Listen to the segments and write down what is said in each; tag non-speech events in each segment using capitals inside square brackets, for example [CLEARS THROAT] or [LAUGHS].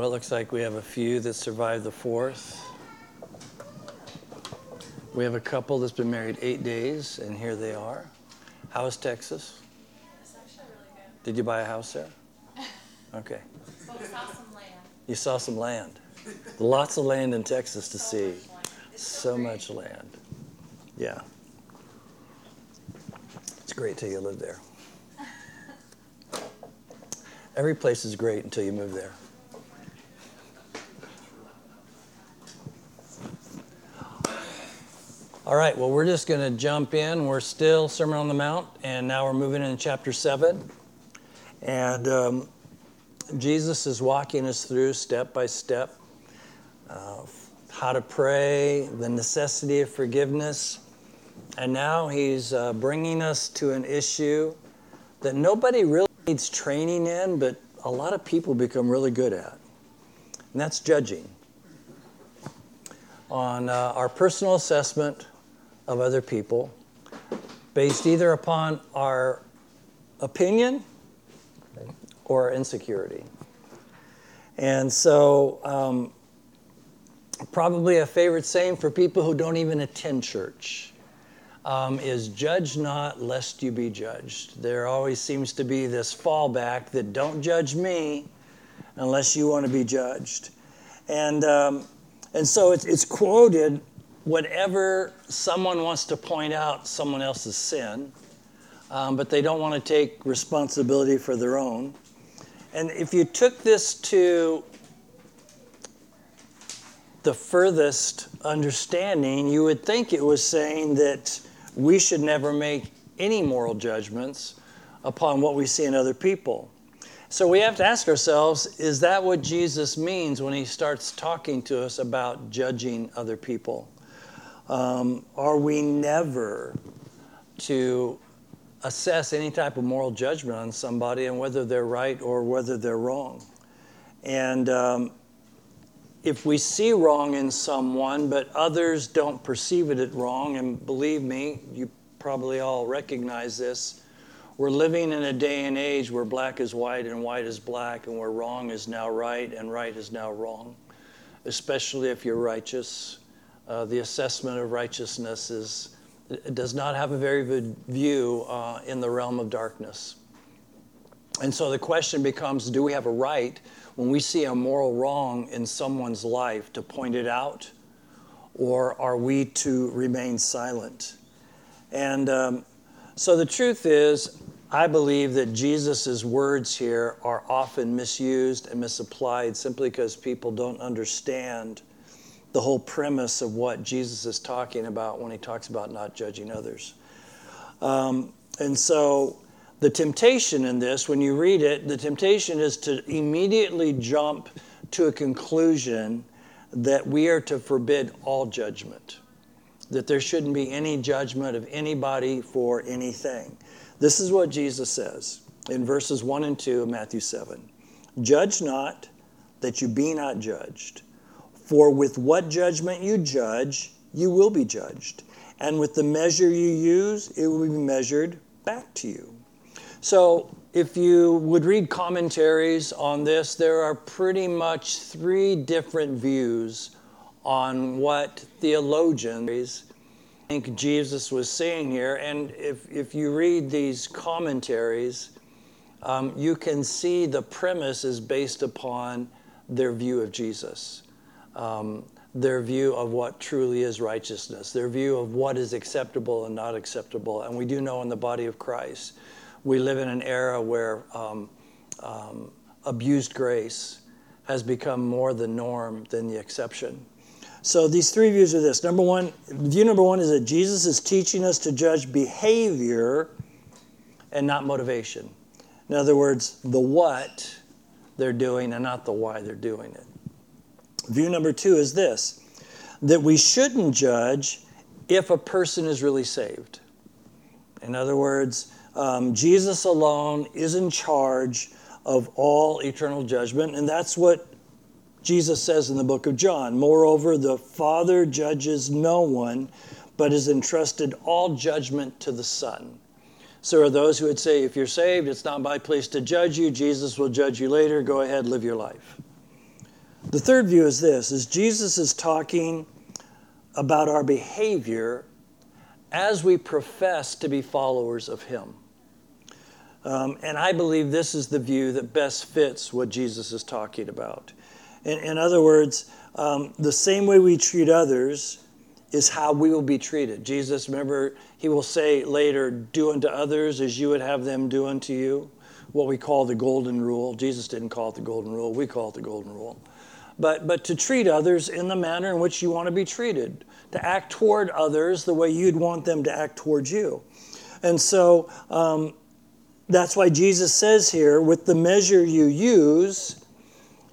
Well, it looks like we have a few that survived the fourth. We have a couple that's been married eight days, and here they are. How is Texas? It's actually really good. Did you buy a house there? [LAUGHS] Okay. We saw some land. You saw some land. Lots of land in Texas to So see. much. It's So much land. Yeah. It's great till you live there. [LAUGHS] Every place is great until you move there. All right, well, we're just going to jump in. We're still Sermon on the Mount, and now we're moving into chapter 7. And um, Jesus is walking us through step by step uh, how to pray, the necessity of forgiveness. And now he's uh, bringing us to an issue that nobody really needs training in, but a lot of people become really good at. And that's judging on uh, our personal assessment of other people based either upon our opinion or insecurity. And so, um, probably a favorite saying for people who don't even attend church um, is judge not lest you be judged. There always seems to be this fallback that don't judge me unless you want to be judged. And, um, and so it's, it's quoted whenever someone wants to point out someone else's sin, um, but they don't want to take responsibility for their own. And if you took this to the furthest understanding, you would think it was saying that we should never make any moral judgments upon what we see in other people. So we have to ask ourselves is that what Jesus means when he starts talking to us about judging other people? Um, are we never to assess any type of moral judgment on somebody and whether they're right or whether they're wrong? And um, if we see wrong in someone, but others don't perceive it as wrong, and believe me, you probably all recognize this. We're living in a day and age where black is white and white is black, and where wrong is now right and right is now wrong, especially if you're righteous. Uh, the assessment of righteousness is, does not have a very good view uh, in the realm of darkness. And so the question becomes do we have a right when we see a moral wrong in someone's life to point it out, or are we to remain silent? And um, so the truth is, I believe that Jesus' words here are often misused and misapplied simply because people don't understand the whole premise of what Jesus is talking about when he talks about not judging others. Um, and so the temptation in this, when you read it, the temptation is to immediately jump to a conclusion that we are to forbid all judgment, that there shouldn't be any judgment of anybody for anything. This is what Jesus says in verses 1 and 2 of Matthew 7 Judge not that you be not judged, for with what judgment you judge, you will be judged. And with the measure you use, it will be measured back to you. So, if you would read commentaries on this, there are pretty much three different views on what theologians think Jesus was saying here. And if, if you read these commentaries, um, you can see the premise is based upon their view of Jesus, um, their view of what truly is righteousness, their view of what is acceptable and not acceptable. And we do know in the body of Christ we live in an era where um, um, abused grace has become more the norm than the exception. So these three views are this. Number one, view number one is that Jesus is teaching us to judge behavior and not motivation. In other words, the what, they're doing and not the why they're doing it. View number two is this that we shouldn't judge if a person is really saved. In other words, um, Jesus alone is in charge of all eternal judgment, and that's what Jesus says in the book of John. Moreover, the Father judges no one, but has entrusted all judgment to the Son. So, are those who would say, if you're saved, it's not my place to judge you. Jesus will judge you later. Go ahead, live your life. The third view is this: is Jesus is talking about our behavior as we profess to be followers of Him. Um, and I believe this is the view that best fits what Jesus is talking about. In, in other words, um, the same way we treat others is how we will be treated. Jesus, remember, he will say later, Do unto others as you would have them do unto you, what we call the golden rule. Jesus didn't call it the golden rule, we call it the golden rule. But, but to treat others in the manner in which you want to be treated, to act toward others the way you'd want them to act towards you. And so um, that's why Jesus says here, with the measure you use,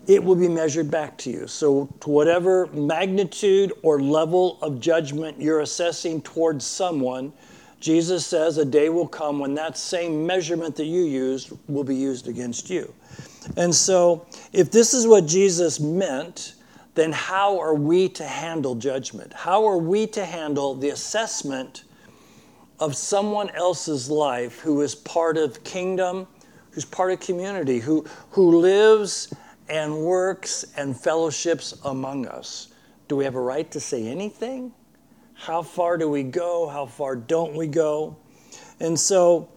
it will be measured back to you. So, to whatever magnitude or level of judgment you're assessing towards someone, Jesus says a day will come when that same measurement that you used will be used against you. And so, if this is what Jesus meant, then how are we to handle judgment? How are we to handle the assessment of someone else's life who is part of kingdom, who's part of community, who, who lives and works and fellowships among us. Do we have a right to say anything? How far do we go? How far don't we go? And so,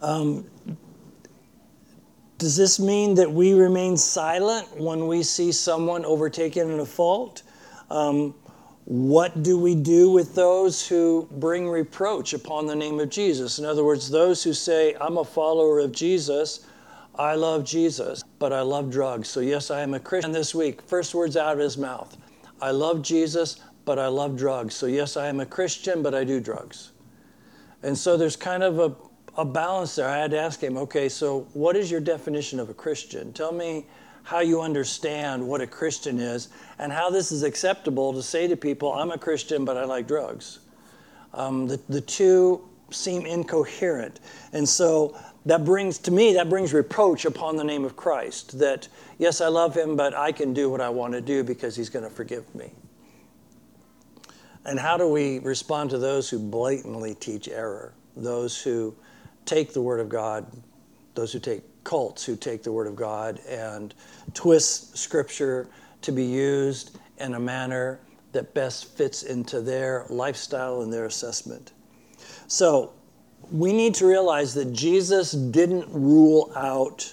um, does this mean that we remain silent when we see someone overtaken in a fault? Um, what do we do with those who bring reproach upon the name of Jesus? In other words, those who say, I'm a follower of Jesus, I love Jesus, but I love drugs. So, yes, I am a Christian this week. First words out of his mouth I love Jesus, but I love drugs. So, yes, I am a Christian, but I do drugs. And so there's kind of a, a balance there. I had to ask him, okay, so what is your definition of a Christian? Tell me how you understand what a Christian is and how this is acceptable to say to people, I'm a Christian, but I like drugs. Um, the, the two seem incoherent. And so that brings, to me, that brings reproach upon the name of Christ that, yes, I love him, but I can do what I want to do because he's going to forgive me. And how do we respond to those who blatantly teach error? Those who take the Word of God, those who take cults who take the Word of God and twist Scripture to be used in a manner that best fits into their lifestyle and their assessment. So, we need to realize that Jesus didn't rule out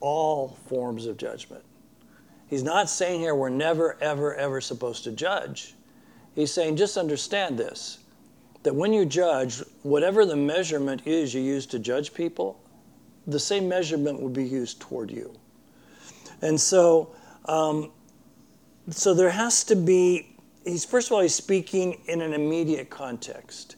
all forms of judgment. He's not saying here we're never, ever, ever supposed to judge. He's saying just understand this that when you judge, whatever the measurement is you use to judge people, the same measurement will be used toward you. And so, um, so there has to be, he's first of all, he's speaking in an immediate context.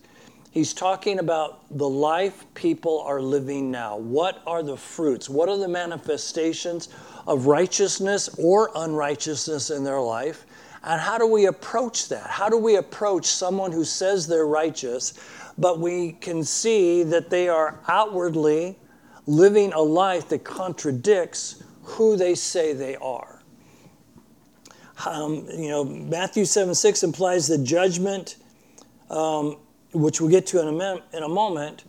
He's talking about the life people are living now. What are the fruits? What are the manifestations of righteousness or unrighteousness in their life? And how do we approach that? How do we approach someone who says they're righteous, but we can see that they are outwardly living a life that contradicts who they say they are? Um, you know, Matthew 7 6 implies the judgment um, which we'll get to in a, in a moment,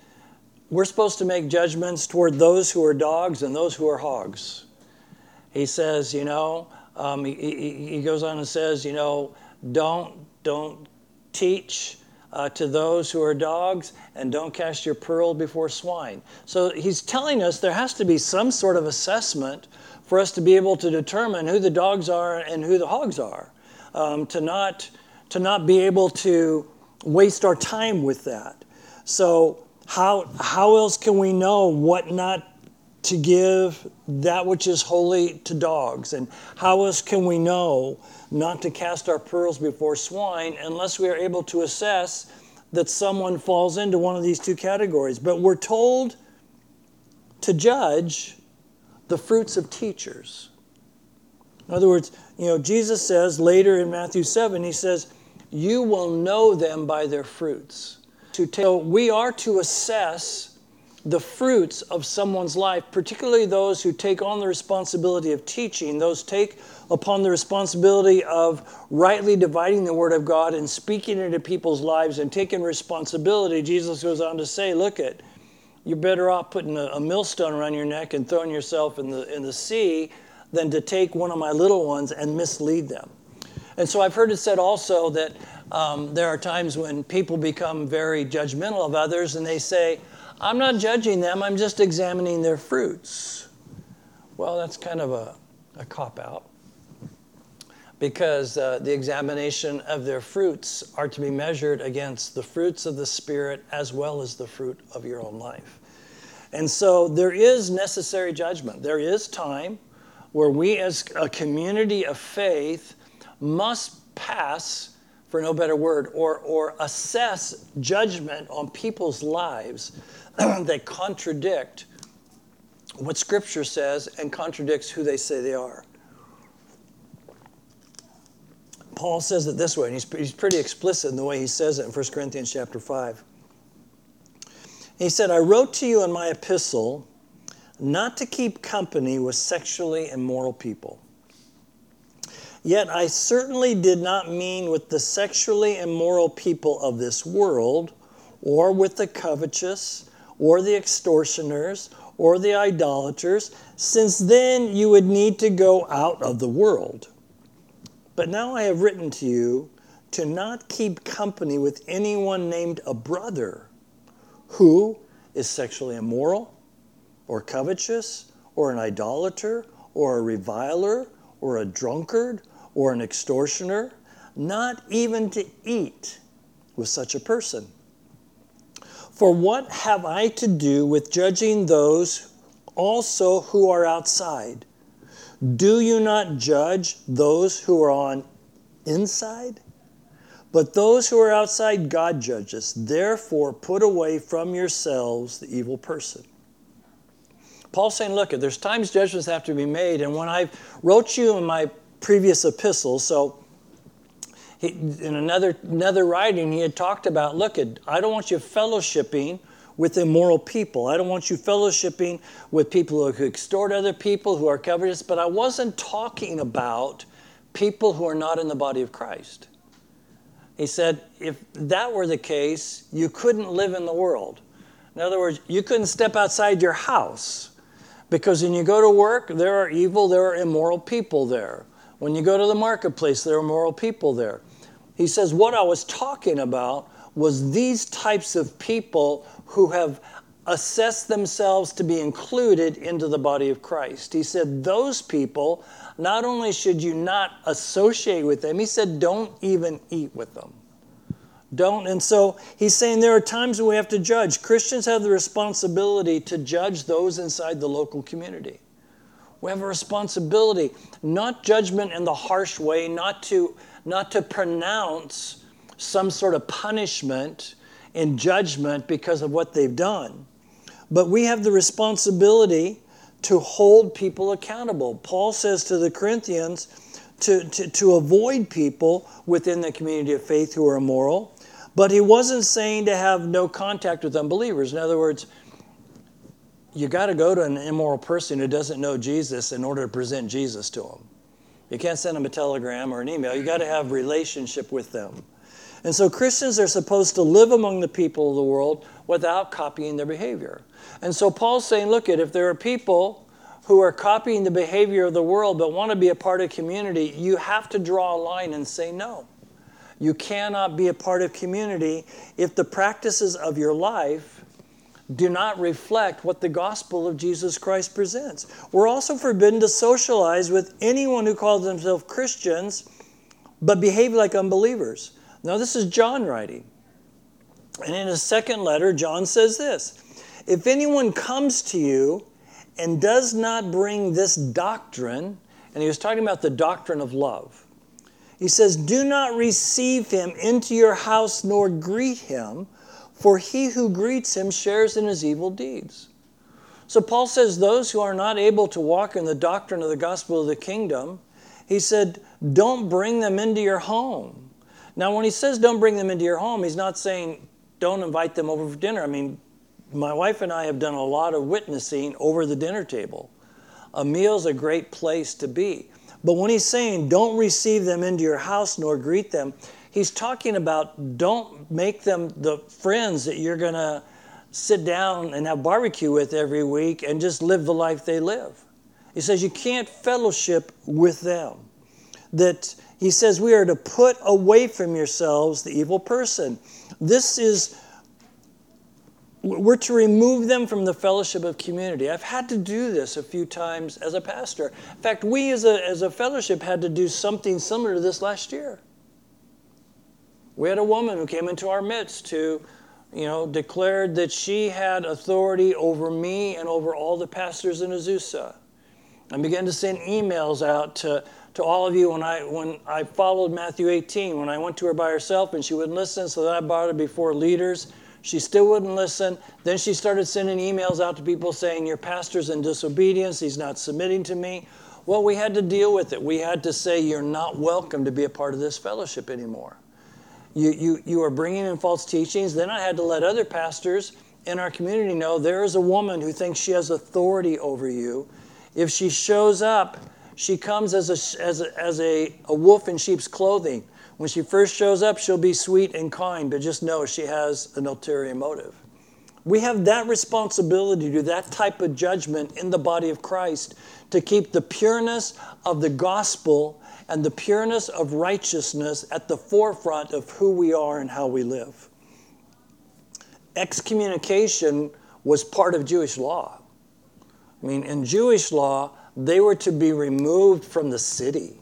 we're supposed to make judgments toward those who are dogs and those who are hogs. He says, you know, um, he, he, goes on and says, you know, don't don't teach uh, to those who are dogs, and don't cast your pearl before swine. So he's telling us there has to be some sort of assessment for us to be able to determine who the dogs are and who the hogs are. Um, to not to not be able to waste our time with that. So, how, how else can we know what not to give that which is holy to dogs? And how else can we know not to cast our pearls before swine unless we are able to assess that someone falls into one of these two categories? But we're told to judge the fruits of teachers. In other words, you know, Jesus says later in Matthew 7, he says, You will know them by their fruits. So we are to assess the fruits of someone's life, particularly those who take on the responsibility of teaching, those take upon the responsibility of rightly dividing the Word of God and speaking into people's lives and taking responsibility. Jesus goes on to say, Look at, you're better off putting a, a millstone around your neck and throwing yourself in the, in the sea than to take one of my little ones and mislead them. And so I've heard it said also that um, there are times when people become very judgmental of others and they say, I'm not judging them, I'm just examining their fruits. Well, that's kind of a, a cop out because uh, the examination of their fruits are to be measured against the fruits of the Spirit as well as the fruit of your own life. And so there is necessary judgment. There is time where we, as a community of faith, must pass, for no better word, or, or assess judgment on people's lives [CLEARS THROAT] that contradict what Scripture says and contradicts who they say they are. Paul says it this way, and he's, he's pretty explicit in the way he says it in 1 Corinthians chapter 5. He said, I wrote to you in my epistle not to keep company with sexually immoral people. Yet I certainly did not mean with the sexually immoral people of this world, or with the covetous, or the extortioners or the idolaters, since then you would need to go out of the world. But now I have written to you to not keep company with anyone named a brother who is sexually immoral, or covetous, or an idolater, or a reviler, or a drunkard, or an extortioner, not even to eat with such a person. For what have I to do with judging those also who are outside? Do you not judge those who are on inside? But those who are outside, God judges. Therefore, put away from yourselves the evil person. Paul's saying, look, there's times judgments have to be made. And when I wrote you in my previous epistle, so he, in another, another writing, he had talked about look, I don't want you fellowshipping with immoral people. I don't want you fellowshipping with people who extort other people, who are covetous, but I wasn't talking about people who are not in the body of Christ. He said, if that were the case, you couldn't live in the world. In other words, you couldn't step outside your house because when you go to work, there are evil, there are immoral people there. When you go to the marketplace, there are immoral people there. He says, What I was talking about was these types of people who have assessed themselves to be included into the body of Christ. He said, Those people, not only should you not associate with them, he said, Don't even eat with them. Don't. And so he's saying there are times when we have to judge. Christians have the responsibility to judge those inside the local community. We have a responsibility, not judgment in the harsh way, not to not to pronounce some sort of punishment and judgment because of what they've done. But we have the responsibility to hold people accountable. Paul says to the Corinthians to, to, to avoid people within the community of faith who are immoral, but he wasn't saying to have no contact with unbelievers. In other words, you got to go to an immoral person who doesn't know Jesus in order to present Jesus to them. You can't send them a telegram or an email. You got to have relationship with them. And so Christians are supposed to live among the people of the world without copying their behavior. And so Paul's saying, look at if there are people who are copying the behavior of the world but want to be a part of community, you have to draw a line and say no. You cannot be a part of community if the practices of your life do not reflect what the gospel of Jesus Christ presents. We're also forbidden to socialize with anyone who calls themselves Christians but behave like unbelievers. Now, this is John writing. And in his second letter, John says this If anyone comes to you and does not bring this doctrine, and he was talking about the doctrine of love, he says, Do not receive him into your house nor greet him for he who greets him shares in his evil deeds. So Paul says, those who are not able to walk in the doctrine of the gospel of the kingdom, he said, don't bring them into your home. Now, when he says don't bring them into your home, he's not saying don't invite them over for dinner. I mean, my wife and I have done a lot of witnessing over the dinner table. A meal's a great place to be. But when he's saying don't receive them into your house nor greet them, he's talking about don't make them the friends that you're going to sit down and have barbecue with every week and just live the life they live. He says you can't fellowship with them. That he says we are to put away from yourselves the evil person. This is we're to remove them from the fellowship of community. I've had to do this a few times as a pastor. In fact, we as a, as a fellowship had to do something similar to this last year. We had a woman who came into our midst who, you know, declared that she had authority over me and over all the pastors in Azusa. I began to send emails out to, to all of you when I, when I followed Matthew 18, when I went to her by herself and she wouldn't listen, so then I brought her before leaders she still wouldn't listen. Then she started sending emails out to people saying, Your pastor's in disobedience. He's not submitting to me. Well, we had to deal with it. We had to say, You're not welcome to be a part of this fellowship anymore. You, you, you are bringing in false teachings. Then I had to let other pastors in our community know there is a woman who thinks she has authority over you. If she shows up, she comes as a, as a, as a, a wolf in sheep's clothing. When she first shows up, she'll be sweet and kind, but just know she has an ulterior motive. We have that responsibility to do that type of judgment in the body of Christ to keep the pureness of the gospel and the pureness of righteousness at the forefront of who we are and how we live. Excommunication was part of Jewish law. I mean, in Jewish law, they were to be removed from the city.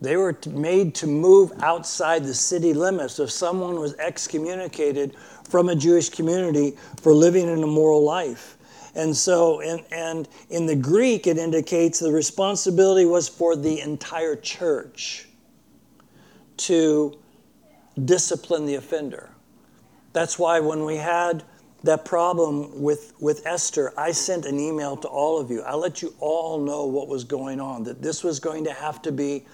They were made to move outside the city limits if someone was excommunicated from a Jewish community for living an immoral life. And so, and, and in the Greek, it indicates the responsibility was for the entire church to discipline the offender. That's why when we had that problem with, with Esther, I sent an email to all of you. I let you all know what was going on, that this was going to have to be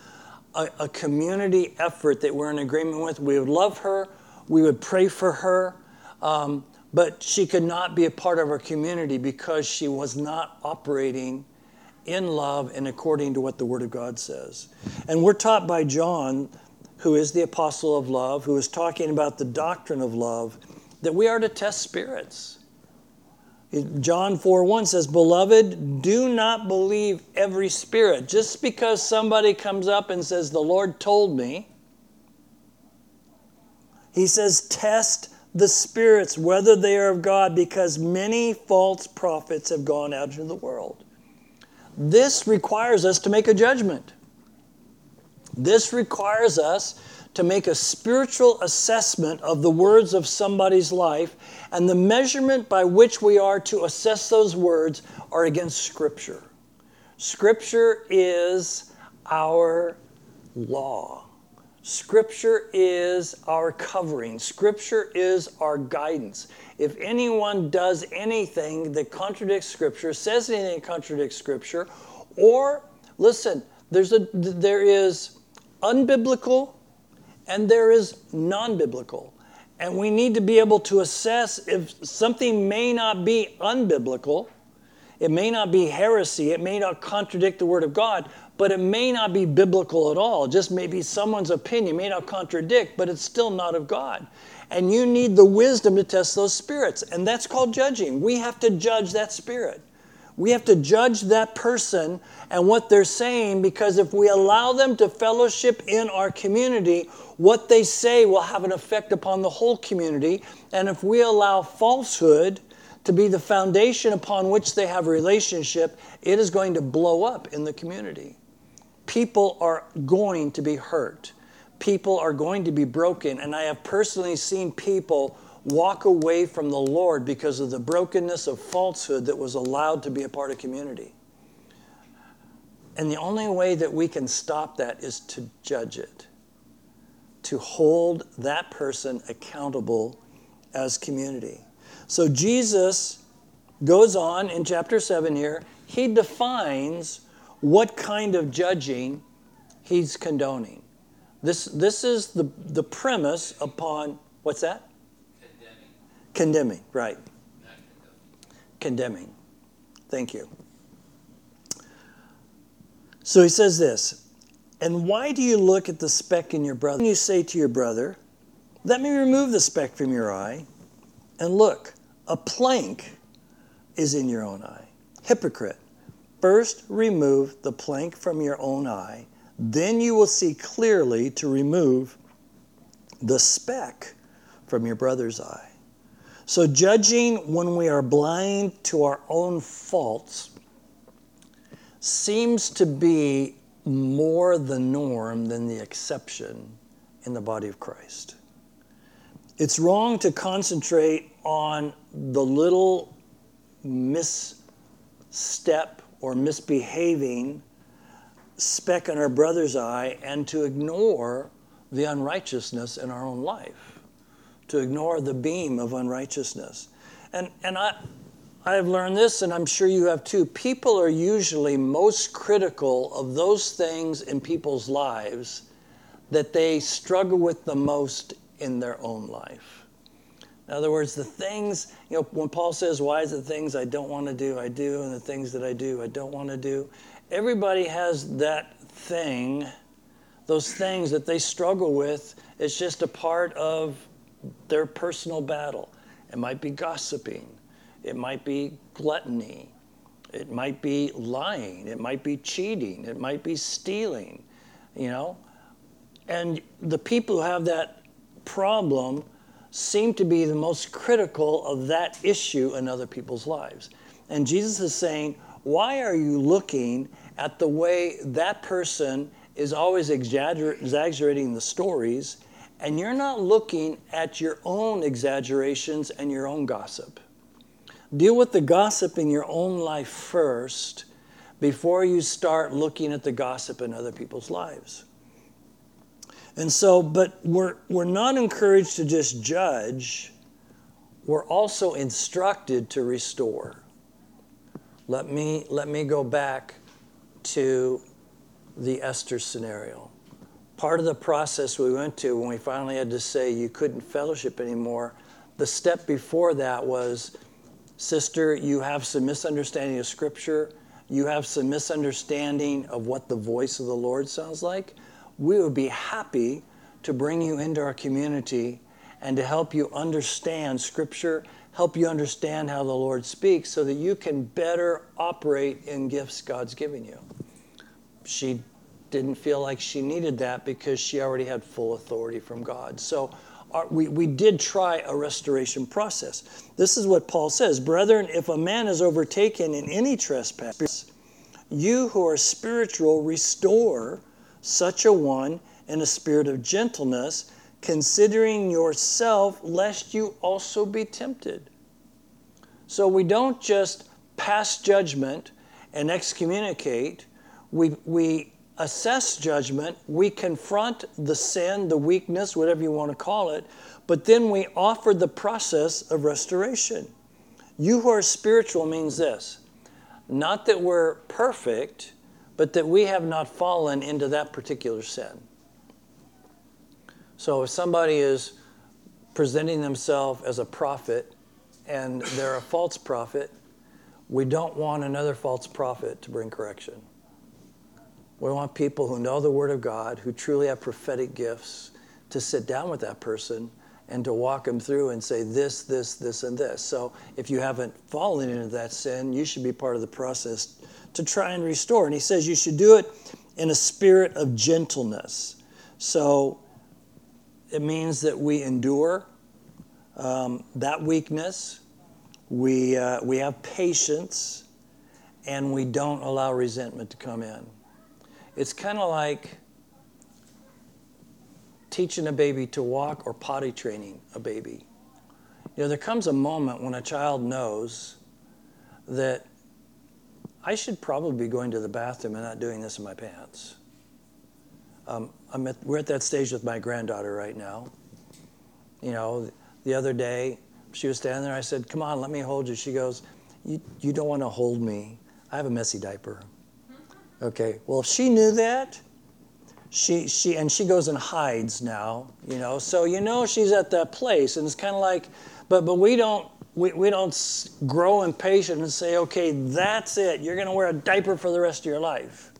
a, a community effort that we're in agreement with. We would love her, we would pray for her, um, but she could not be a part of our community because she was not operating in love and according to what the Word of God says. And we're taught by John, who is the apostle of love, who is talking about the doctrine of love, that we are to test spirits. John 4 1 says, Beloved, do not believe every spirit. Just because somebody comes up and says, The Lord told me, he says, Test the spirits, whether they are of God, because many false prophets have gone out into the world. This requires us to make a judgment. This requires us to make a spiritual assessment of the words of somebody's life, and the measurement by which we are to assess those words are against Scripture. Scripture is our law. Scripture is our covering. Scripture is our guidance. If anyone does anything that contradicts Scripture, says anything that contradicts Scripture, or listen, there's a there is unbiblical and there is non biblical. And we need to be able to assess if something may not be unbiblical, it may not be heresy, it may not contradict the Word of God, but it may not be biblical at all. Just maybe someone's opinion may not contradict, but it's still not of God. And you need the wisdom to test those spirits. And that's called judging. We have to judge that spirit. We have to judge that person and what they're saying because if we allow them to fellowship in our community, what they say will have an effect upon the whole community. And if we allow falsehood to be the foundation upon which they have a relationship, it is going to blow up in the community. People are going to be hurt. People are going to be broken. And I have personally seen people walk away from the Lord because of the brokenness of falsehood that was allowed to be a part of community. And the only way that we can stop that is to judge it, to hold that person accountable as community. So Jesus goes on in chapter 7 here, he defines what kind of judging he's condoning. This, this is the, the premise upon, what's that? Condemning. Condemning, right. Not condemning. Condemning. Thank you. So he says this, and why do you look at the speck in your brother? You say to your brother, let me remove the speck from your eye, and look, a plank is in your own eye. Hypocrite, first remove the plank from your own eye, then you will see clearly to remove the speck from your brother's eye. So, judging when we are blind to our own faults seems to be more the norm than the exception in the body of Christ. It's wrong to concentrate on the little misstep or misbehaving speck in our brother's eye and to ignore the unrighteousness in our own life, to ignore the beam of unrighteousness. And, and I, I have learned this, and I'm sure you have too. People are usually most critical of those things in people's lives that they struggle with the most in their own life. In other words, the things, you know, when Paul says, Why is the things I don't want to do, I do, and the things that I do, I don't want to do, everybody has that thing, those things that they struggle with. It's just a part of their personal battle. It might be gossiping, it might be gluttony, it might be lying, it might be cheating, it might be stealing, you know. And the people who have that problem seem to be the most critical of that issue in other people's lives. And Jesus is saying, Why are you looking at the way that person is always exaggerating the stories, and you're not looking at your own exaggerations and your own gossip? Deal with the gossip in your own life first before you start looking at the gossip in other people's lives. And so, but we're, we're not encouraged to just judge, we're also instructed to restore. Let me, let me go back to the Esther scenario. Part of the process we went to when we finally had to say you couldn't fellowship anymore, the step before that was sister, you have some misunderstanding of Scripture, you have some misunderstanding of what the voice of the Lord sounds like we would be happy to bring you into our community and to help you understand Scripture, help you understand how the Lord speaks so that you can better operate in gifts God's given you. She didn't feel like she needed that because she already had full authority from God. So our, we, we did try a restoration process. This is what Paul says Brethren, if a man is overtaken in any trespass, you who are spiritual, restore such a one in a spirit of gentleness, considering yourself, lest you also be tempted. So we don't just pass judgment and excommunicate, we, we assess judgment, we confront the sin, the weakness, whatever you want to call it, but then we offer the process of restoration. You who are spiritual means this not that we're perfect but that we have not fallen into that particular sin. So if somebody is presenting themselves as a prophet and they're a false prophet, we don't want another false prophet to bring correction. We want people who know the Word of God, who truly have prophetic gifts, to sit down with that person and to walk them through and say this, this, this, and this. So if you haven't fallen into that sin, you should be part of the process to try and restore. And he says you should do it in a spirit of gentleness. So it means that we endure um, that weakness, we, uh, we have patience, and we don't allow resentment to come in. It's kind of like teaching a baby to walk or potty training a baby. You know, there comes a moment when a child knows that I should probably be going to the bathroom and not doing this in my pants. Um, at, we're at that stage with my granddaughter right now. You know, the other day she was standing there. I said, "Come on, let me hold you." She goes, you, you don't want to hold me. I have a messy diaper. Okay, well, she knew that, she, she, and she goes and hides now, you know, so you know she's at that place. And it's kind of like, but, but we don't, we, we don't grow impatient and say, okay, that's it. You're going to wear a diaper for the rest of your life.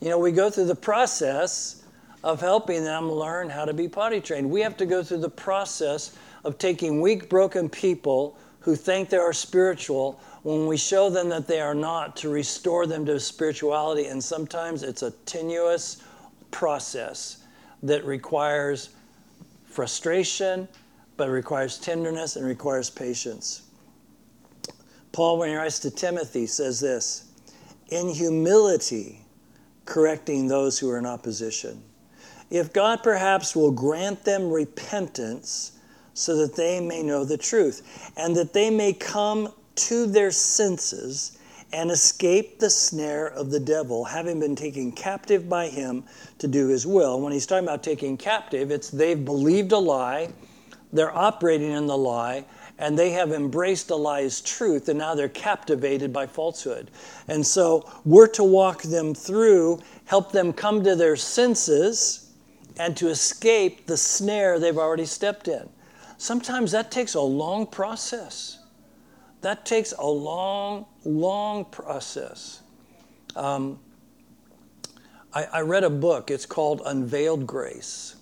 You know, we go through the process of helping them learn how to be potty trained. We have to go through the process of taking weak, broken people who think they are spiritual when we show them that they are not to restore them to spirituality. And sometimes it's a tenuous process that requires frustration, but it requires tenderness and requires patience. Paul, when he writes to Timothy, says this in humility, correcting those who are in opposition. If God perhaps will grant them repentance so that they may know the truth and that they may come to their senses and escape the snare of the devil, having been taken captive by him to do his will. When he's talking about taking captive, it's they've believed a lie, they're operating in the lie, and they have embraced a lie as truth, and now they're captivated by falsehood. And so we're to walk them through, help them come to their senses, and to escape the snare they've already stepped in. Sometimes that takes a long process. That takes a long, long process. Um, I, I, read a book, it's called Unveiled Grace.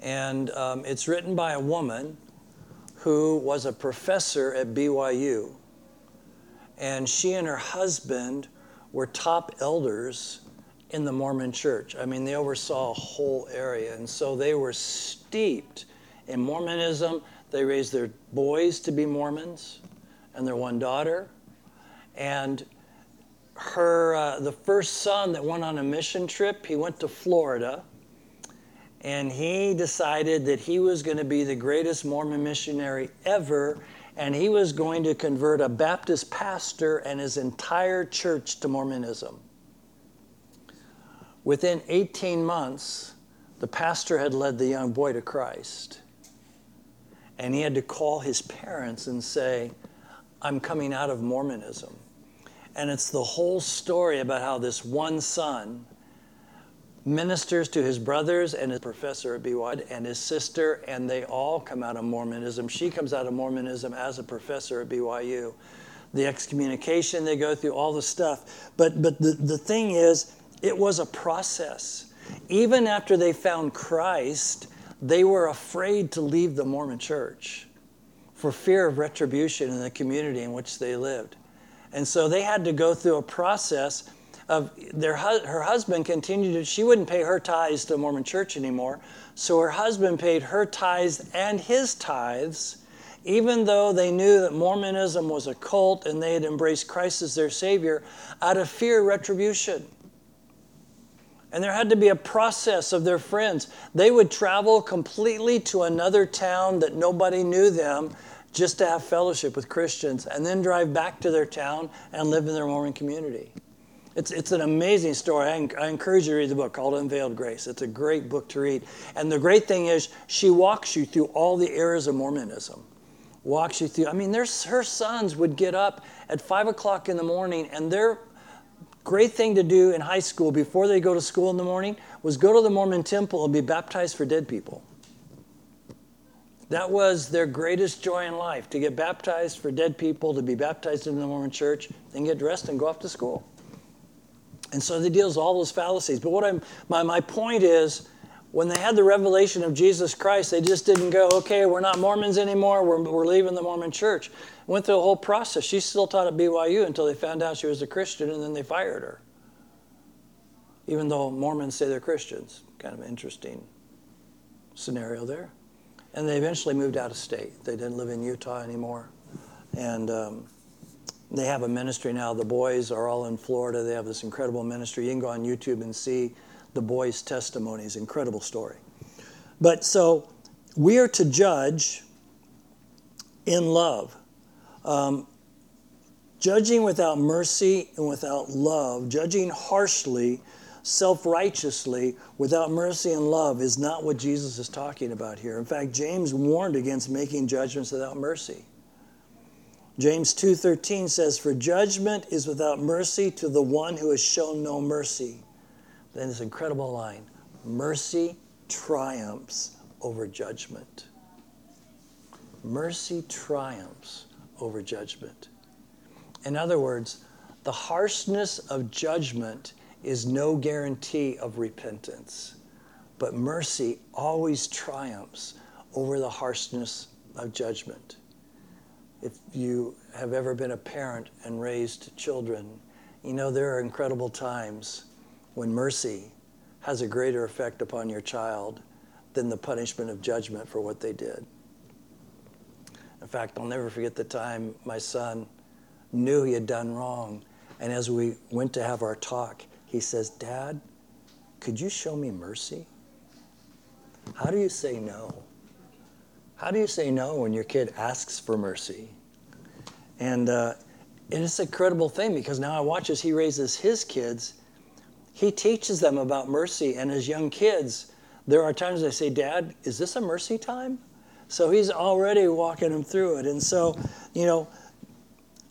And um, it's written by a woman who was a professor at BYU. And she and her husband were top elders in the Mormon church. I mean, they oversaw a whole area. And so they were steeped in Mormonism. They raised their boys to be Mormons and their one daughter. And her, uh, the first son that went on a mission trip, he went to Florida and he decided that he was going to be the greatest Mormon missionary ever, and he was going to convert a Baptist pastor and his entire church to Mormonism. Within 18 months, the pastor had led the young boy to Christ. And he had to call his parents and say, I'm coming out of Mormonism. And it's the whole story about how this one son ministers to his brothers and his professor at BYU and his sister, and they all come out of Mormonism. She comes out of Mormonism as a professor at BYU. The excommunication they go through, all the stuff. But, but the, the thing is, it was a process. Even after they found Christ, they were afraid to leave the Mormon church for fear of retribution in the community in which they lived. And so they had to go through a process of their her husband continued to, she wouldn't pay her tithes to the Mormon church anymore. So her husband paid her tithes and his tithes, even though they knew that Mormonism was a cult and they had embraced Christ as their Savior, out of fear of retribution. And there had to be a process of their friends. They would travel completely to another town that nobody knew them just to have fellowship with Christians and then drive back to their town and live in their Mormon community. It's, it's an amazing story. I, I, encourage you to read the book called Unveiled Grace. It's a great book to read. And the great thing is, she walks you through all the eras of Mormonism. Walks you through. I mean, her sons would get up at 5 o'clock in the morning, and their great thing to do in high school before they go to school in the morning was go to the Mormon temple and be baptized for dead people. That was their greatest joy in life to get baptized for dead people, to be baptized in the Mormon church, then get dressed and go off to school. And so he deals with all those fallacies. But what I'm, my, my point is, when they had the revelation of Jesus Christ, they just didn't go, okay, we're not Mormons anymore, we're, we're leaving the Mormon church. Went through a whole process. She still taught at BYU until they found out she was a Christian, and then they fired her. Even though Mormons say they're Christians. Kind of interesting scenario there. And they eventually moved out of state. They didn't live in Utah anymore. And um, they have a ministry now. The boys are all in Florida. They have this incredible ministry. You can go on YouTube and see the boys' testimonies. Incredible story. But so we are to judge in love. Um, judging without mercy and without love, judging harshly, self righteously, without mercy and love, is not what Jesus is talking about here. In fact, James warned against making judgments without mercy. James 2:13 says for judgment is without mercy to the one who has shown no mercy. Then this incredible line, mercy triumphs over judgment. Mercy triumphs over judgment. In other words, the harshness of judgment is no guarantee of repentance, but mercy always triumphs over the harshness of judgment. If you have ever been a parent and raised children, you know there are incredible times when mercy has a greater effect upon your child than the punishment of judgment for what they did. In fact, I'll never forget the time my son knew he had done wrong. And as we went to have our talk, he says, Dad, could you show me mercy? How do you say no? How do you say no when your kid asks for mercy? And, uh, it's a credible thing because now I watch as he raises his kids, he teaches them about mercy. And as young kids, there are times they say, Dad, is this a mercy time? So he's already walking them through it. And so, you know,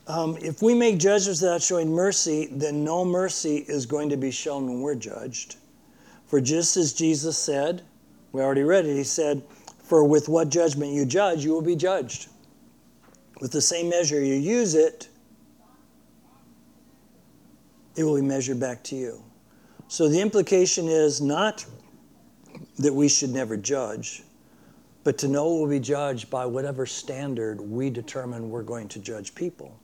um, if we make judgments without showing mercy, then no mercy is going to be shown when we're judged. For just as Jesus said, we already read it, he said, For with what judgment you judge, you will be judged. With the same measure you use it, it will be measured back to you. So the implication is not that we should never judge, but to know we'll be judged by whatever standard we determine we're going to judge people.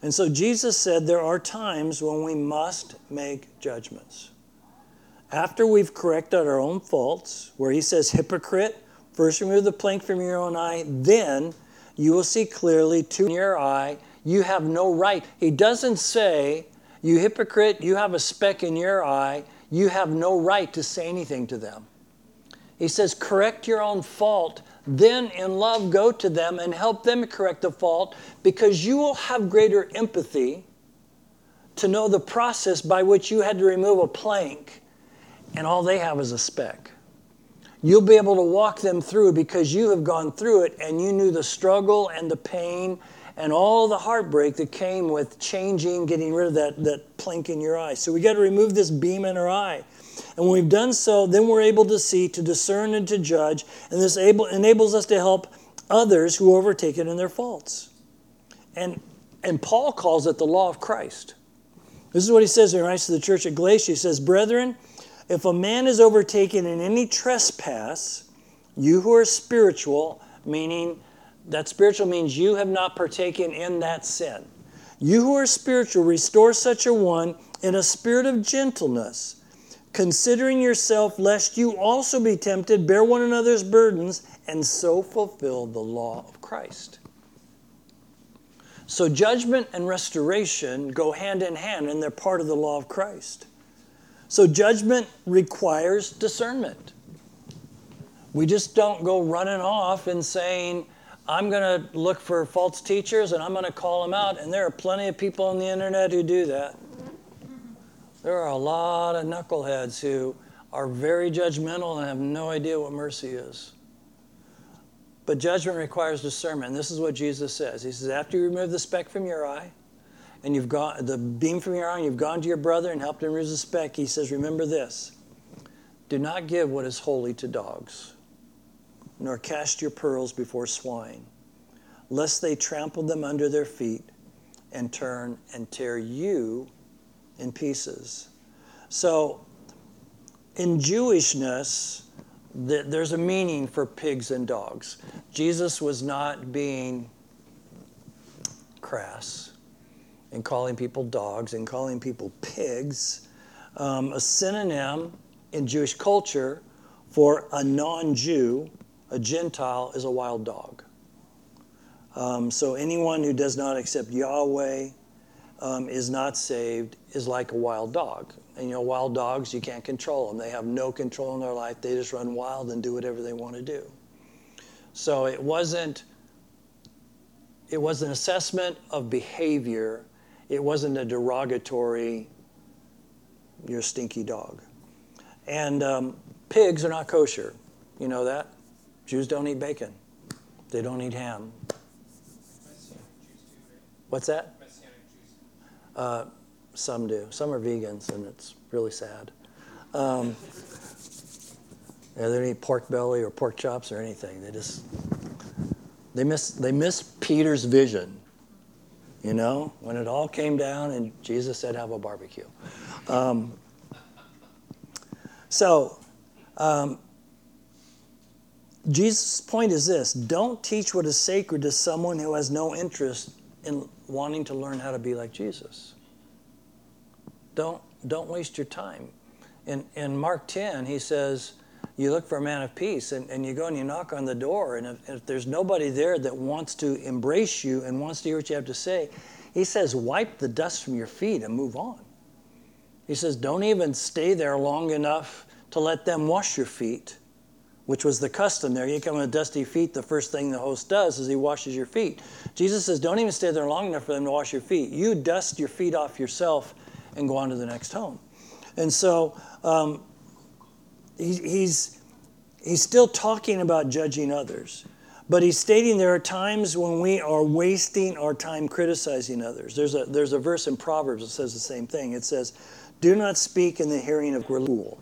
And so Jesus said there are times when we must make judgments. After we've corrected our own faults, where he says, Hypocrite, first remove the plank from your own eye, then you will see clearly to your eye, you have no right. He doesn't say, You hypocrite, you have a speck in your eye, you have no right to say anything to them. He says, Correct your own fault then in love go to them and help them correct the fault because you will have greater empathy to know the process by which you had to remove a plank and all they have is a speck. You'll be able to walk them through because you have gone through it and you knew the struggle and the pain and all the heartbreak that came with changing, getting rid of that, that plank in your eye. So we got to remove this beam in our eye. And when we've done so, then we're able to see, to discern, and to judge. And this able, enables us to help others who are overtaken in their faults. And, and Paul calls it the law of Christ. This is what he says when he writes to the church at Galatia. He says, Brethren, if a man is overtaken in any trespass, you who are spiritual, meaning that spiritual means you have not partaken in that sin. You who are spiritual, restore such a one in a spirit of gentleness considering yourself, lest you also be tempted, bear one another's burdens, and so fulfill the law of Christ. So, judgment and restoration go hand in hand, and they're part of the law of Christ. So, judgment requires discernment. We just don't go running off and saying, I'm going to look for false teachers and I'm going to call them out. And there are plenty of people on the internet who do that. There are a lot of knuckleheads who are very judgmental and have no idea what mercy is. But judgment requires discernment. This is what Jesus says. He says, after you remove the speck from your eye, and you've gone the beam from your eye, and you've gone to your brother and helped him remove the speck, he says, Remember this. Do not give what is holy to dogs, nor cast your pearls before swine, lest they trample them under their feet and turn and tear you in pieces. So, in Jewishness, there's a meaning for pigs and dogs. Jesus was not being crass in calling people dogs and calling people pigs. Um, a synonym in Jewish culture for a non Jew, a Gentile, is a wild dog. Um, so anyone who does not accept Yahweh um, is not saved is like a wild dog. And you know, wild dogs, you can't control them. They have no control in their life. They just run wild and do whatever they want to do. So it wasn't it was an assessment of behavior. It wasn't a derogatory, you're a stinky dog. And um, pigs are not kosher. You know that? Jews don't eat bacon. They don't eat ham. What's that? Uh, some do. Some are vegans, and it's really sad. Um, yeah, they don't eat pork belly or pork chops or anything. They just they miss they miss Peter's vision. You know, when it all came down and Jesus said, "Have a barbecue." Um, so, um, Jesus' point is this: Don't teach what is sacred to someone who has no interest in wanting to learn how to be like Jesus. Don't don't waste your time. In in Mark 10, he says you look for a man of peace and, and you go and you knock on the door and if, if, there's nobody there that wants to embrace you and wants to hear what you have to say he says wipe the dust from your feet and move on. He says don't even stay there long enough to let them wash your feet which was the custom there. You come with dusty feet the first thing the host does is he washes your feet. Jesus says don't even stay there long enough for them to wash your feet. You dust your feet off yourself and go on to the next home. And so um, he's, he's still talking about judging others. But he's stating there are times when we are wasting our time criticizing others. There's a, there's a verse in Proverbs that says the same thing. It says, Do not speak in the hearing of a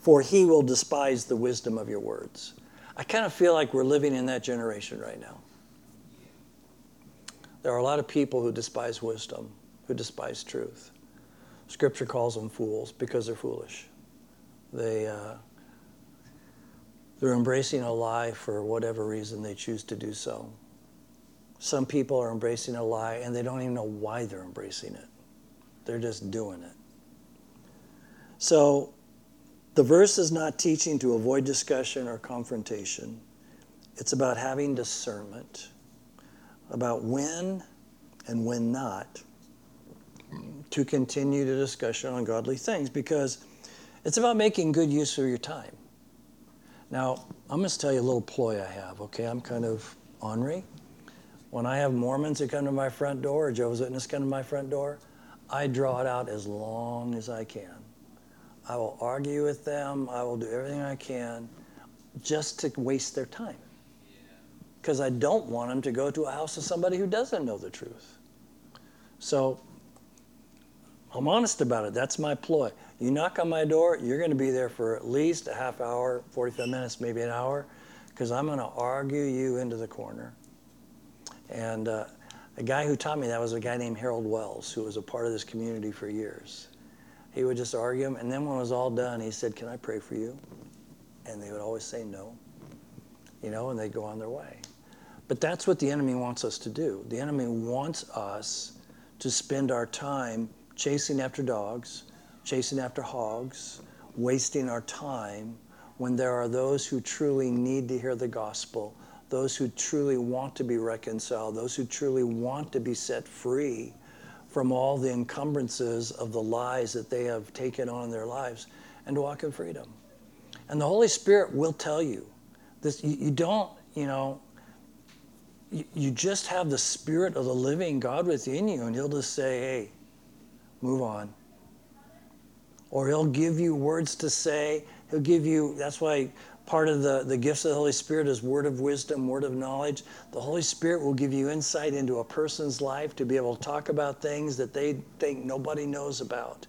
for he will despise the wisdom of your words. I kind of feel like we're living in that generation right now. There are a lot of people who despise wisdom, who despise truth. Scripture calls them fools because they're foolish. They, uh, they're embracing a lie for whatever reason they choose to do so. Some people are embracing a lie and they don't even know why they're embracing it. They're just doing it. So the verse is not teaching to avoid discussion or confrontation. It's about having discernment about when and when not to continue the discussion on godly things because it's about making good use of your time. Now, I'm going to tell you a little ploy I have, okay? I'm kind of ornery. When I have Mormons that come to my front door or Jehovah's Witnesses come to my front door, I draw it out as long as I can. I will argue with them, I will do everything I can just to waste their time. Because I don't want them to go to a house of somebody who doesn't know the truth. So I'm honest about it. That's my ploy. You knock on my door, you're going to be there for at least a half hour, 45 minutes, maybe an hour, because I'm going to argue you into the corner. And uh, a guy who taught me that was a guy named Harold Wells, who was a part of this community for years. He would just argue them, and then when it was all done, he said, Can I pray for you? And they would always say no, you know, and they'd go on their way. But that's what the enemy wants us to do. The enemy wants us to spend our time chasing after dogs chasing after hogs, wasting our time when there are those who truly need to hear the gospel, those who truly want to be reconciled, those who truly want to be set free from all the encumbrances of the lies that they have taken on in their lives and walk in freedom. And the Holy Spirit will tell you this you, you don't, you know, you, you just have the Spirit of the living God within you, and He'll just say, hey, move on or He'll give you words to say. He'll give you, that's why part of the, the gifts of the Holy Spirit is word of wisdom, word of knowledge. The Holy Spirit will give you insight into a person's life to be able to talk about things that they think nobody knows about.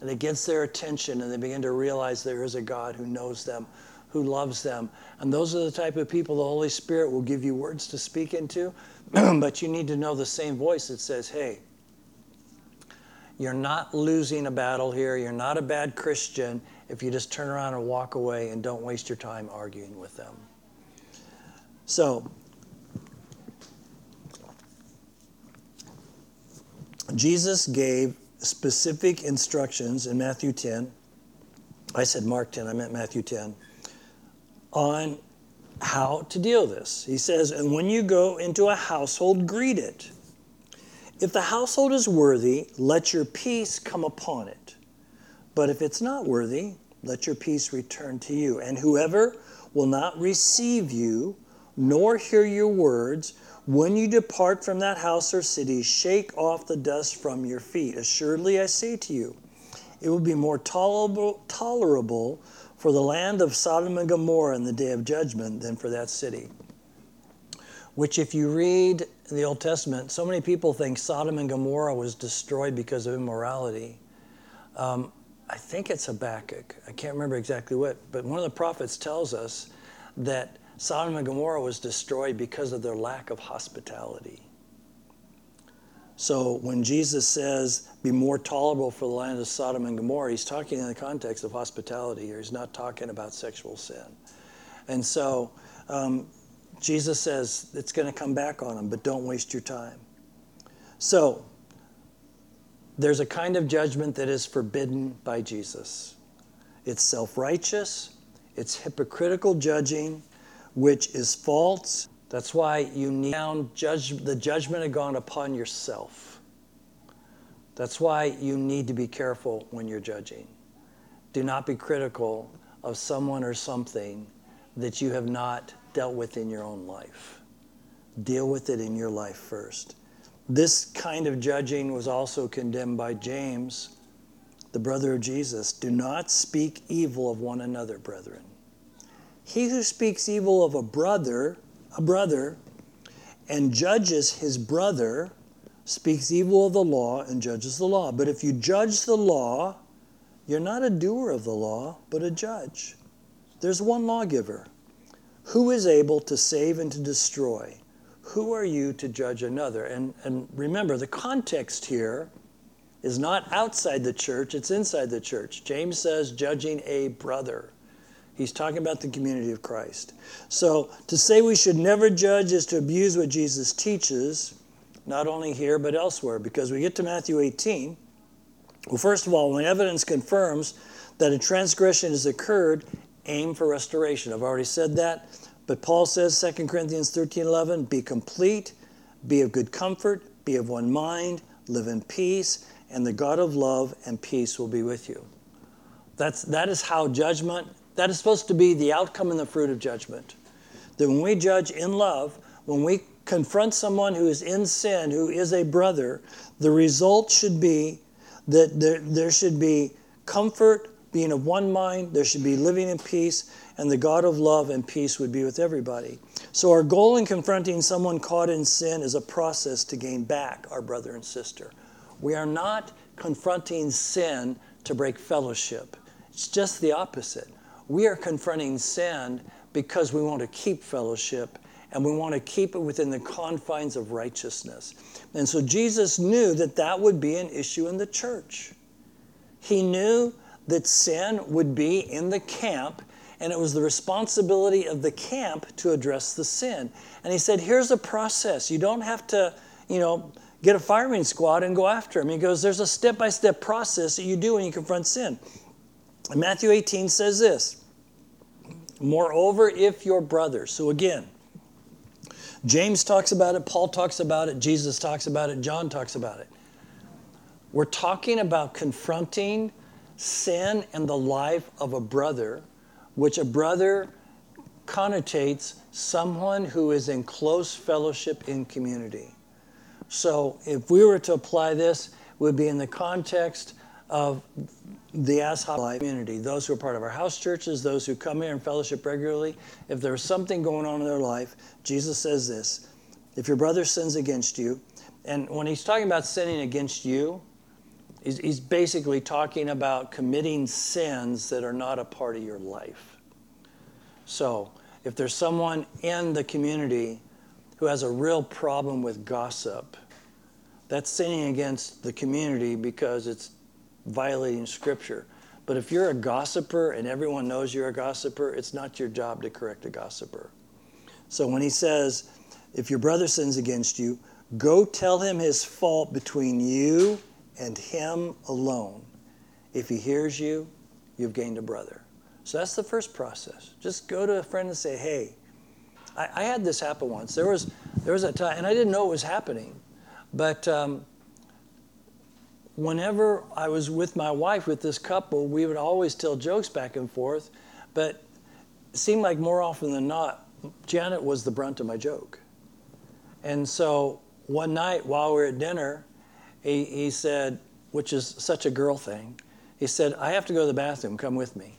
And it gets their attention, and they begin to realize there is a God who knows them, who loves them. And those are the type of people the Holy Spirit will give you words to speak into, [CLEARS THROAT] but you need to know the same voice that says, hey, you're not losing a battle here. You're not a bad Christian if you just turn around and walk away and don't waste your time arguing with them. So, Jesus gave specific instructions in Matthew 10. I said Mark 10, I meant Matthew 10, on how to deal with this. He says, And when you go into a household, greet it. If the household is worthy, let your peace come upon it. But if it's not worthy, let your peace return to you. And whoever will not receive you, nor hear your words, when you depart from that house or city, shake off the dust from your feet. Assuredly, I say to you, it will be more tolerable, tolerable for the land of Sodom and Gomorrah in the day of judgment than for that city. which, if you read the Old Testament, so many people think Sodom and Gomorrah was destroyed because of immorality. Um, I think it's Habakkuk. I can't remember exactly what, but one of the prophets tells us that Sodom and Gomorrah was destroyed because of their lack of hospitality. So when Jesus says, be more tolerable for the land of Sodom and Gomorrah, he's talking in the context of hospitality here. He's not talking about sexual sin. And so um, Jesus says it's going to come back on them, but don't waste your time. So there's a kind of judgment that is forbidden by Jesus. It's self righteous, it's hypocritical judging, which is false. That's why you need judge the judgment of God upon yourself. That's why you need to be careful when you're judging. Do not be critical of someone or something that you have not dealt with in your own life. Deal with it in your life first. This kind of judging was also condemned by James, the brother of Jesus. Do not speak evil of one another, brethren. He who speaks evil of a brother, a brother, and judges his brother, speaks evil of the law and judges the law. But if you judge the law, you're not a doer of the law, but a judge. There's one lawgiver. Who is able to save and to destroy? who are you to judge another? And, and remember, the context here is not outside the church, it's inside the church. James says, judging a brother. He's talking about the community of Christ. So to say we should never judge is to abuse what Jesus teaches, not only here, but elsewhere, because we get to Matthew 18. Well, first of all, when evidence confirms that a transgression has occurred, aim for restoration. I've already said that. But Paul says, 2 Corinthians 13 11, be complete, be of good comfort, be of one mind, live in peace, and the God of love and peace will be with you. That's, that is how judgment, that is supposed to be the outcome and the fruit of judgment. That when we judge in love, when we confront someone who is in sin, who is a brother, the result should be that there, there should be comfort, being of one mind, there should be living in peace, and the God of love and peace would be with everybody. So, our goal in confronting someone caught in sin is a process to gain back our brother and sister. We are not confronting sin to break fellowship, it's just the opposite. We are confronting sin because we want to keep fellowship and we want to keep it within the confines of righteousness. And so Jesus knew that that would be an issue in the church. He knew that sin would be in the camp and it was the responsibility of the camp to address the sin. And he said, Here's a process. You don't have to, you know, get a firing squad and go after him. He goes, There's a step by step process that you do when you confront sin. And Matthew 18 says this Moreover, if your brother, so again, James talks about it, Paul talks about it, Jesus talks about it, John talks about it. We're talking about confronting sin in the life of a brother which a brother connotates someone who is in close fellowship in community. So if we were to apply this, would be in the context of the Ashab community, those who are part of our house churches, those who come here and fellowship regularly. If there's something going on in their life, Jesus says this if your brother sins against you, and when he's talking about sinning against you, he's, he's basically talking about committing sins that are not a part of your life. So, if there's someone in the community who has a real problem with gossip, that's sinning against the community because it's violating Scripture. But if you're a gossiper and everyone knows you're a gossiper, it's not your job to correct a gossiper. So when he says, if your brother sins against you, go tell him his fault between you and him alone. If he hears you, you've gained a brother. So that's the first process. Just go to a friend and say, hey, I, I had this happen once. There was, there was a time, and I didn't know it was happening, but um, whenever I was with my wife, with this couple, we would always tell jokes back and forth, but it seemed like more often than not, Janet was the brunt of my joke. And so one night while we were at dinner, he, he said, which is such a girl thing, he said, I have to go to the bathroom, come with me.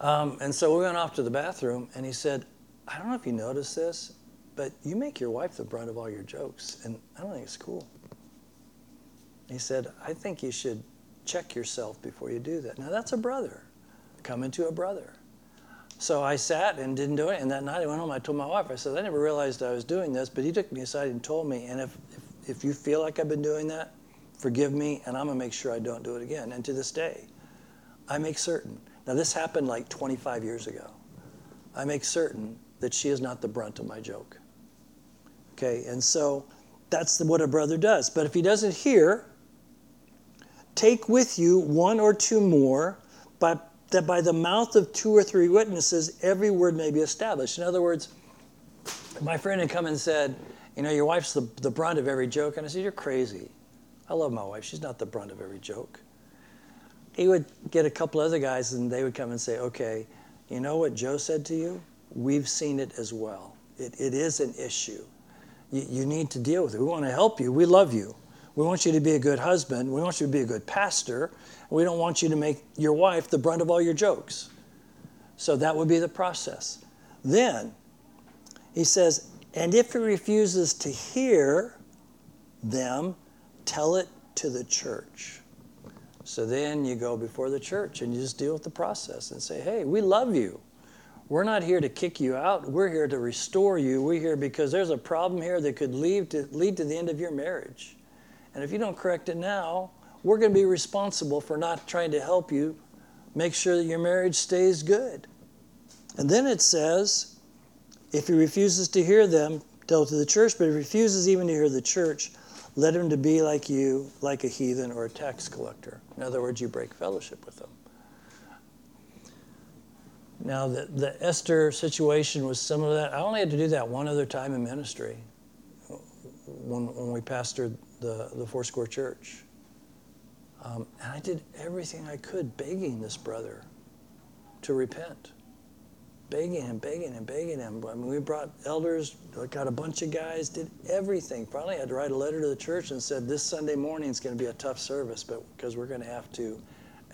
Um, and so we went off to the bathroom, and he said, I don't know if you noticed this, but you make your wife the brunt of all your jokes, and I don't think it's cool. He said, I think you should check yourself before you do that. Now, that's a brother coming to a brother. So I sat and didn't do it. And that night I went home. I told my wife, I said, I never realized I was doing this, but he took me aside and told me. And if, if, you feel like I've been doing that, forgive me, and I'm going to make sure I don't do it again. And to this day, I make certain. Now, this happened like 25 years ago. I make certain that she is not the brunt of my joke. Okay, and so that's what a brother does. But if he doesn't hear, take with you one or two more, but that by the mouth of two or three witnesses every word may be established. In other words, my friend had come and said, You know, your wife's the, the brunt of every joke. And I said, You're crazy. I love my wife. She's not the brunt of every joke. He would get a couple other guys and they would come and say, Okay, you know what Joe said to you? We've seen it as well. It, it is an issue. You, you need to deal with it. We want to help you. We love you. We want you to be a good husband. We want you to be a good pastor. We don't want you to make your wife the brunt of all your jokes. So that would be the process. Then he says, and if he refuses to hear them, tell it to the church. So then you go before the church and you just deal with the process and say, hey, we love you. We're not here to kick you out. We're here to restore you. We're here because there's a problem here that could lead to, lead to the end of your marriage. And if you don't correct it now, we're going to be responsible for not trying to help you make sure that your marriage stays good. And then it says, if he refuses to hear them, tell to the church, but if he refuses even to hear the church, let him to be like you, like a heathen or a tax collector. In other words, you break fellowship with them. Now, the, the Esther situation was some of that. I only had to do that one other time in ministry when, when we pastored the, the Foursquare Church. Um, and I did everything I could begging this brother to repent. Begging him, begging him, begging him. I mean, we brought elders, got a bunch of guys, did everything. Finally, I had to write a letter to the church and said, This Sunday morning is going to be a tough service, but because we're going to have to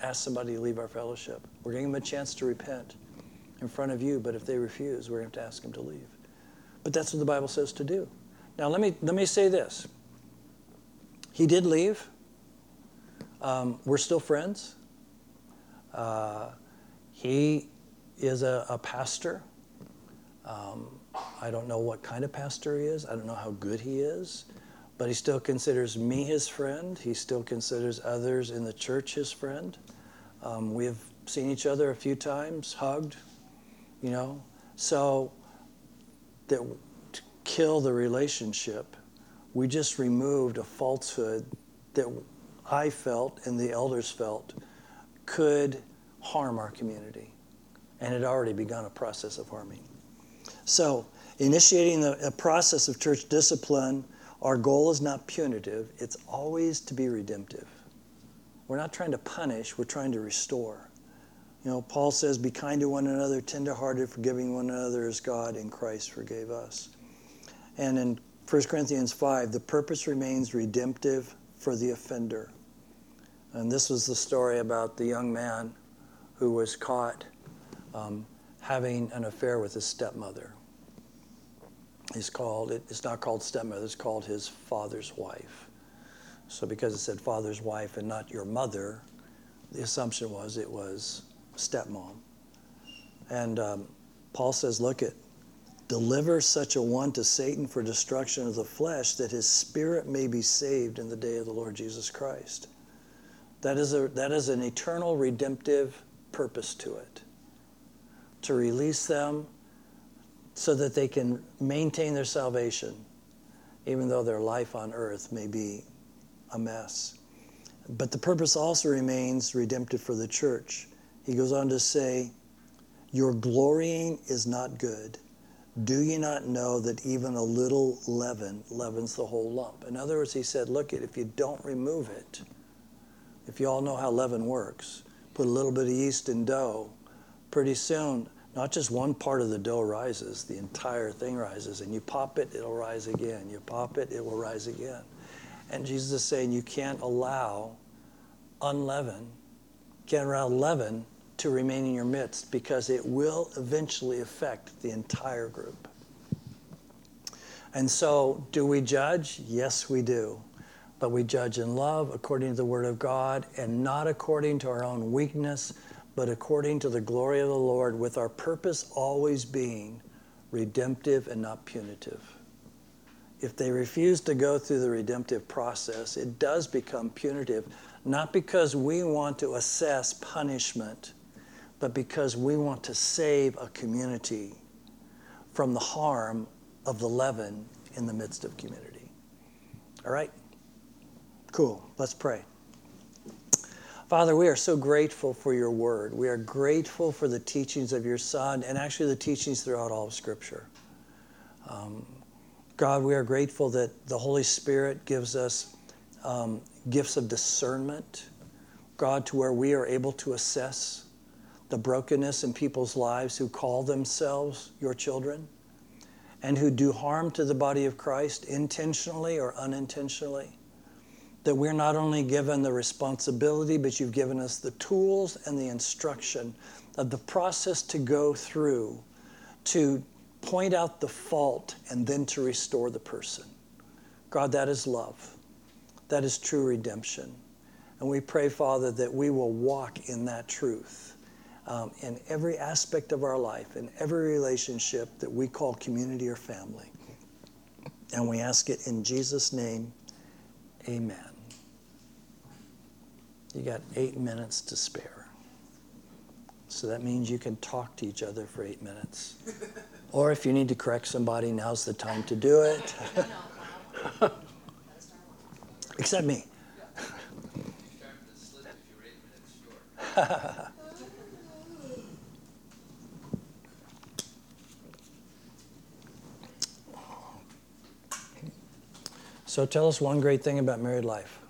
ask somebody to leave our fellowship. We're giving them a chance to repent in front of you, but if they refuse, we're going to have to ask them to leave. But that's what the Bible says to do. Now, let me, let me say this. He did leave. Um, we're still friends. Uh, he is a, a pastor. Um, I don't know what kind of pastor he is. I don't know how good he is. But he still considers me his friend. He still considers others in the church his friend. Um, we have seen each other a few times, hugged, you know. So that to kill the relationship, we just removed a falsehood that I felt and the elders felt could harm our community. And had already begun a process of harming. So, initiating the, a process of church discipline, our goal is not punitive, it's always to be redemptive. We're not trying to punish, we're trying to restore. You know, Paul says, Be kind to one another, tenderhearted, forgiving one another as God in Christ forgave us. And in 1 Corinthians 5, the purpose remains redemptive for the offender. And this was the story about the young man who was caught um, having an affair with his stepmother. He's called, it's not called stepmother, it's called his father's wife. So because it said father's wife and not your mother, the assumption was it was stepmom. And um, Paul says, look at, deliver such a one to Satan for destruction of the flesh, that his spirit may be saved in the day of the Lord Jesus Christ. That is, a, that is an eternal redemptive purpose to it. To release them so that they can maintain their salvation, even though their life on earth may be a mess. But the purpose also remains redemptive for the church. He goes on to say, Your glorying is not good. Do you not know that even a little leaven leavens the whole lump? In other words, he said, Look, if you don't remove it, if you all know how leaven works, put a little bit of yeast in dough, pretty soon, not just one part of the dough rises, the entire thing rises. And you pop it, it'll rise again. You pop it, it will rise again. And Jesus is saying you can't allow unleavened, can't allow leaven to remain in your midst because it will eventually affect the entire group. And so, do we judge? Yes, we do. But we judge in love according to the Word of God and not according to our own weakness, but according to the glory of the Lord, with our purpose always being redemptive and not punitive. If they refuse to go through the redemptive process, it does become punitive, not because we want to assess punishment, but because we want to save a community from the harm of the leaven in the midst of community. All right? Cool. Let's pray. Father, we are so grateful for your word. We are grateful for the teachings of your Son and actually the teachings throughout all of Scripture. Um, God, we are grateful that the Holy Spirit gives us um, gifts of discernment, God, to where we are able to assess the brokenness in people's lives who call themselves your children and who do harm to the body of Christ intentionally or unintentionally. That we're not only given the responsibility, but you've given us the tools and the instruction of the process to go through to point out the fault and then to restore the person. God, that is love. That is true redemption. And we pray, Father, that we will walk in that truth um, in every aspect of our life, in every relationship that we call community or family. And we ask it in Jesus' name. Amen. You got eight minutes to spare. So that means you can talk to each other for eight minutes. [LAUGHS] Or if you need to correct somebody, now's the time to do it. [LAUGHS] Except me. Start to slip if you're eight minutes short. So tell us one great thing about married life.